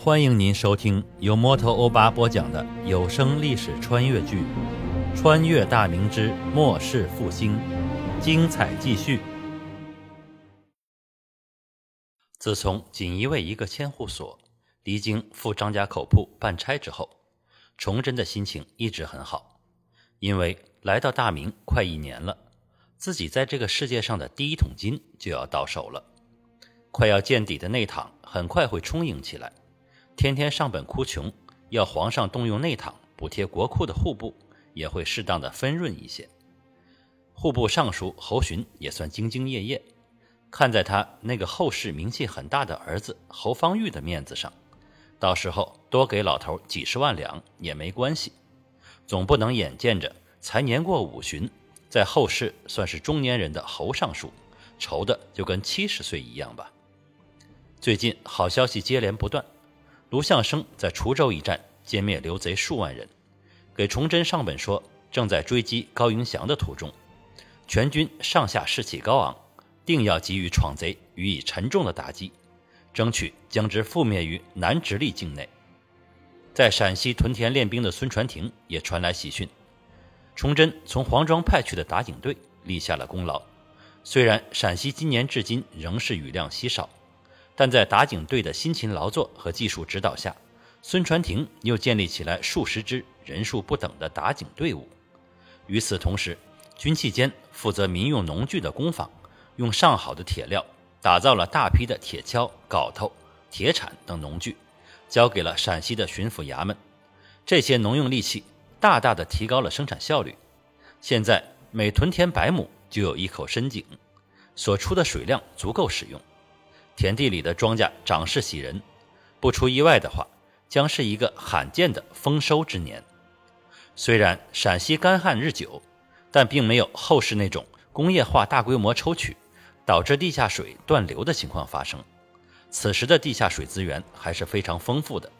欢迎您收听由摩托欧巴播讲的有声历史穿越剧《穿越大明之末世复兴》，精彩继续。自从锦衣卫一个千户所离京赴张家口铺办差之后，崇祯的心情一直很好，因为来到大明快一年了，自己在这个世界上的第一桶金就要到手了，快要见底的内躺很快会充盈起来。天天上本哭穷，要皇上动用内帑补贴国库的户部，也会适当的分润一些。户部尚书侯洵也算兢兢业业，看在他那个后世名气很大的儿子侯方域的面子上，到时候多给老头几十万两也没关系，总不能眼见着才年过五旬，在后世算是中年人的侯尚书，愁的就跟七十岁一样吧。最近好消息接连不断。卢象升在滁州一战歼灭刘贼数万人，给崇祯上本说正在追击高迎祥的途中，全军上下士气高昂，定要给予闯贼予以沉重的打击，争取将之覆灭于南直隶境内。在陕西屯田练兵的孙传庭也传来喜讯，崇祯从黄庄派去的打井队立下了功劳。虽然陕西今年至今仍是雨量稀少。但在打井队的辛勤劳作和技术指导下，孙传庭又建立起来数十支人数不等的打井队伍。与此同时，军器间负责民用农具的工坊，用上好的铁料打造了大批的铁锹、镐头、铁铲等农具，交给了陕西的巡抚衙门。这些农用利器大大的提高了生产效率。现在每屯田百亩就有一口深井，所出的水量足够使用。田地里的庄稼长势喜人，不出意外的话，将是一个罕见的丰收之年。虽然陕西干旱日久，但并没有后世那种工业化大规模抽取导致地下水断流的情况发生。此时的地下水资源还是非常丰富的。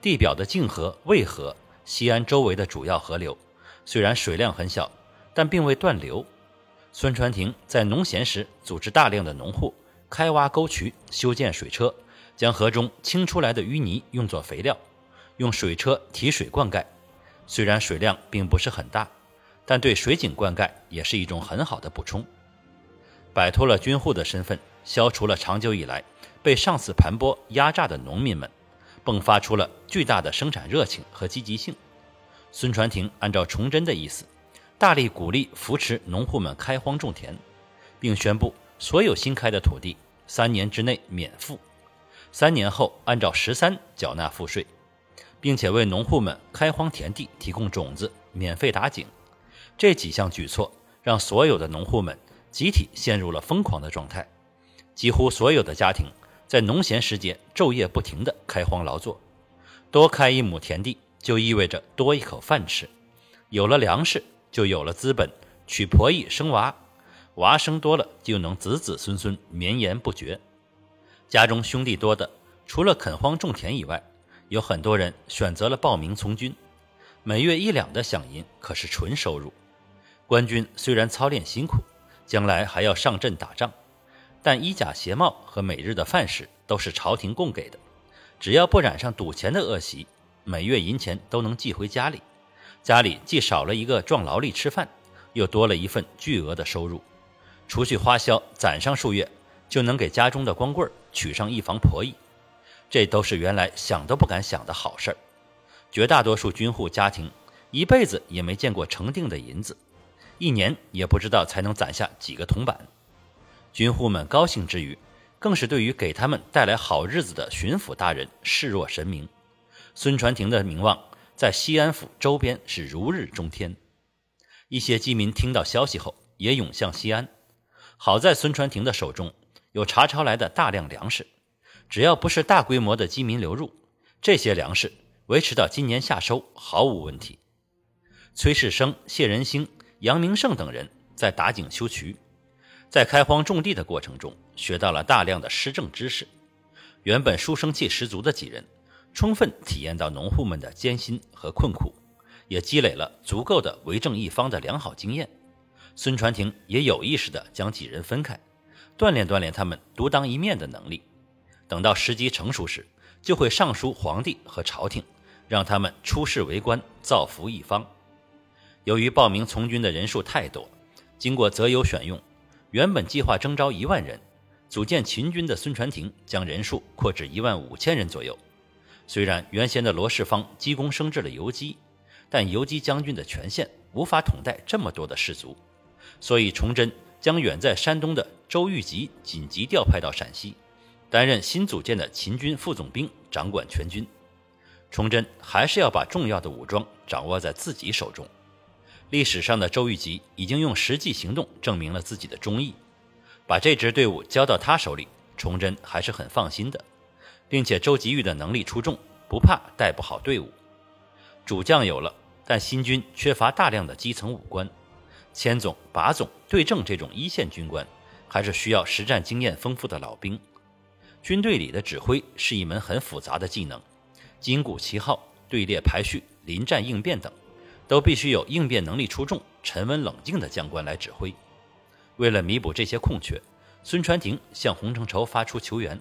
地表的泾河、渭河，西安周围的主要河流，虽然水量很小，但并未断流。孙传庭在农闲时组织大量的农户。开挖沟渠，修建水车，将河中清出来的淤泥用作肥料，用水车提水灌溉。虽然水量并不是很大，但对水井灌溉也是一种很好的补充。摆脱了军户的身份，消除了长久以来被上司盘剥压榨的农民们，迸发出了巨大的生产热情和积极性。孙传庭按照崇祯的意思，大力鼓励扶持农户们开荒种田，并宣布。所有新开的土地，三年之内免赋，三年后按照十三缴纳赋税，并且为农户们开荒田地提供种子，免费打井。这几项举措让所有的农户们集体陷入了疯狂的状态，几乎所有的家庭在农闲时节昼夜不停地开荒劳作。多开一亩田地就意味着多一口饭吃，有了粮食就有了资本娶婆姨生娃。娃生多了，就能子子孙孙绵延不绝。家中兄弟多的，除了垦荒种田以外，有很多人选择了报名从军。每月一两的饷银可是纯收入。官军虽然操练辛苦，将来还要上阵打仗，但衣甲鞋帽和每日的饭食都是朝廷供给的。只要不染上赌钱的恶习，每月银钱都能寄回家里。家里既少了一个壮劳力吃饭，又多了一份巨额的收入。除去花销，攒上数月，就能给家中的光棍娶上一房婆姨，这都是原来想都不敢想的好事儿。绝大多数军户家庭一辈子也没见过成锭的银子，一年也不知道才能攒下几个铜板。军户们高兴之余，更是对于给他们带来好日子的巡抚大人视若神明。孙传庭的名望在西安府周边是如日中天，一些饥民听到消息后也涌向西安。好在孙传庭的手中有查抄来的大量粮食，只要不是大规模的饥民流入，这些粮食维持到今年夏收毫无问题。崔世生、谢仁兴、杨明胜等人在打井修渠，在开荒种地的过程中学到了大量的施政知识。原本书生气十足的几人，充分体验到农户们的艰辛和困苦，也积累了足够的为政一方的良好经验。孙传庭也有意识地将几人分开，锻炼锻炼他们独当一面的能力。等到时机成熟时，就会上书皇帝和朝廷，让他们出仕为官，造福一方。由于报名从军的人数太多，经过择优选用，原本计划征召一万人，组建秦军的孙传庭将人数扩至一万五千人左右。虽然原先的罗世芳积功升至了游击，但游击将军的权限无法统带这么多的士卒，所以崇祯将远在山东的周玉吉紧急调派到陕西，担任新组建的秦军副总兵，掌管全军。崇祯还是要把重要的武装掌握在自己手中。历史上的周玉吉已经用实际行动证明了自己的忠义，把这支队伍交到他手里，崇祯还是很放心的，并且周吉玉的能力出众，不怕带不好队伍。主将有了，但新军缺乏大量的基层武官，千总、把总、队正这种一线军官，还是需要实战经验丰富的老兵。军队里的指挥是一门很复杂的技能，金鼓旗号、队列排序、临战应变等。都必须有应变能力出众、沉稳冷静的将官来指挥。为了弥补这些空缺，孙传庭向洪承畴发出求援。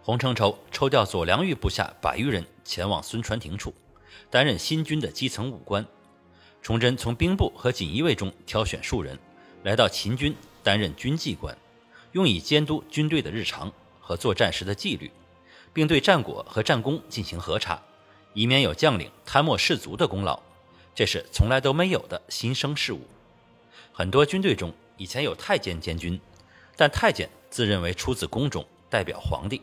洪承畴抽调左良玉部下百余人前往孙传庭处，担任新军的基层武官。崇祯从兵部和锦衣卫中挑选数人，来到秦军担任军纪官，用以监督军队的日常和作战时的纪律，并对战果和战功进行核查，以免有将领贪墨士卒的功劳。这是从来都没有的新生事物。很多军队中以前有太监监军，但太监自认为出自宫中，代表皇帝，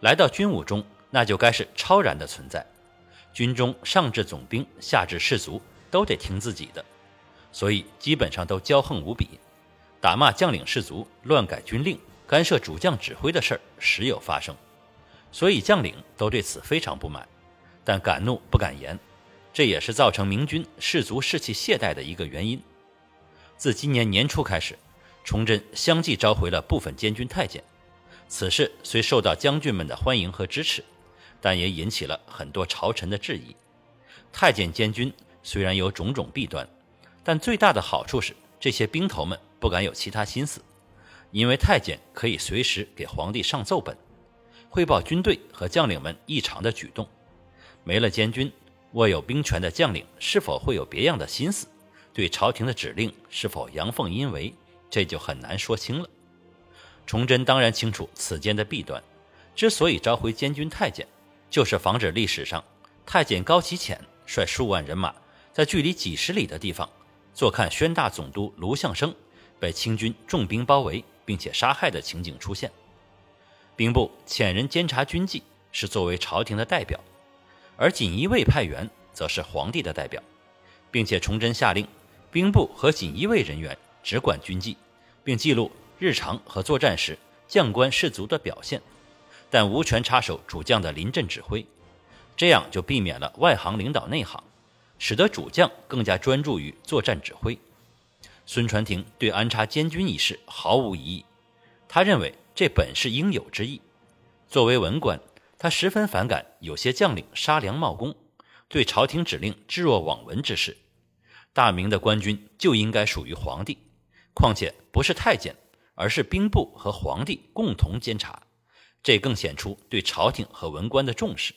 来到军伍中那就该是超然的存在。军中上至总兵，下至士卒都得听自己的，所以基本上都骄横无比，打骂将领士卒，乱改军令，干涉主将指挥的事儿时有发生。所以将领都对此非常不满，但敢怒不敢言。这也是造成明军士卒士气懈怠的一个原因。自今年年初开始，崇祯相继召回了部分监军太监。此事虽受到将军们的欢迎和支持，但也引起了很多朝臣的质疑。太监监军虽然有种种弊端，但最大的好处是这些兵头们不敢有其他心思，因为太监可以随时给皇帝上奏本，汇报军队和将领们异常的举动。没了监军。握有兵权的将领是否会有别样的心思？对朝廷的指令是否阳奉阴违？这就很难说清了。崇祯当然清楚此间的弊端，之所以召回监军太监，就是防止历史上太监高启潜率数万人马在距离几十里的地方坐看宣大总督卢象升被清军重兵包围并且杀害的情景出现。兵部遣人监察军纪，是作为朝廷的代表。而锦衣卫派员则是皇帝的代表，并且崇祯下令，兵部和锦衣卫人员只管军纪，并记录日常和作战时将官士卒的表现，但无权插手主将的临阵指挥。这样就避免了外行领导内行，使得主将更加专注于作战指挥。孙传庭对安插监军一事毫无异议，他认为这本是应有之意。作为文官。他十分反感有些将领杀良冒功，对朝廷指令置若罔闻之事。大明的官军就应该属于皇帝，况且不是太监，而是兵部和皇帝共同监察，这更显出对朝廷和文官的重视。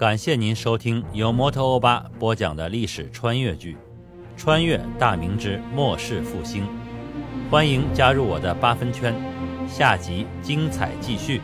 感谢您收听由摩托欧巴播讲的历史穿越剧《穿越大明之末世复兴》，欢迎加入我的八分圈。下集精彩继续。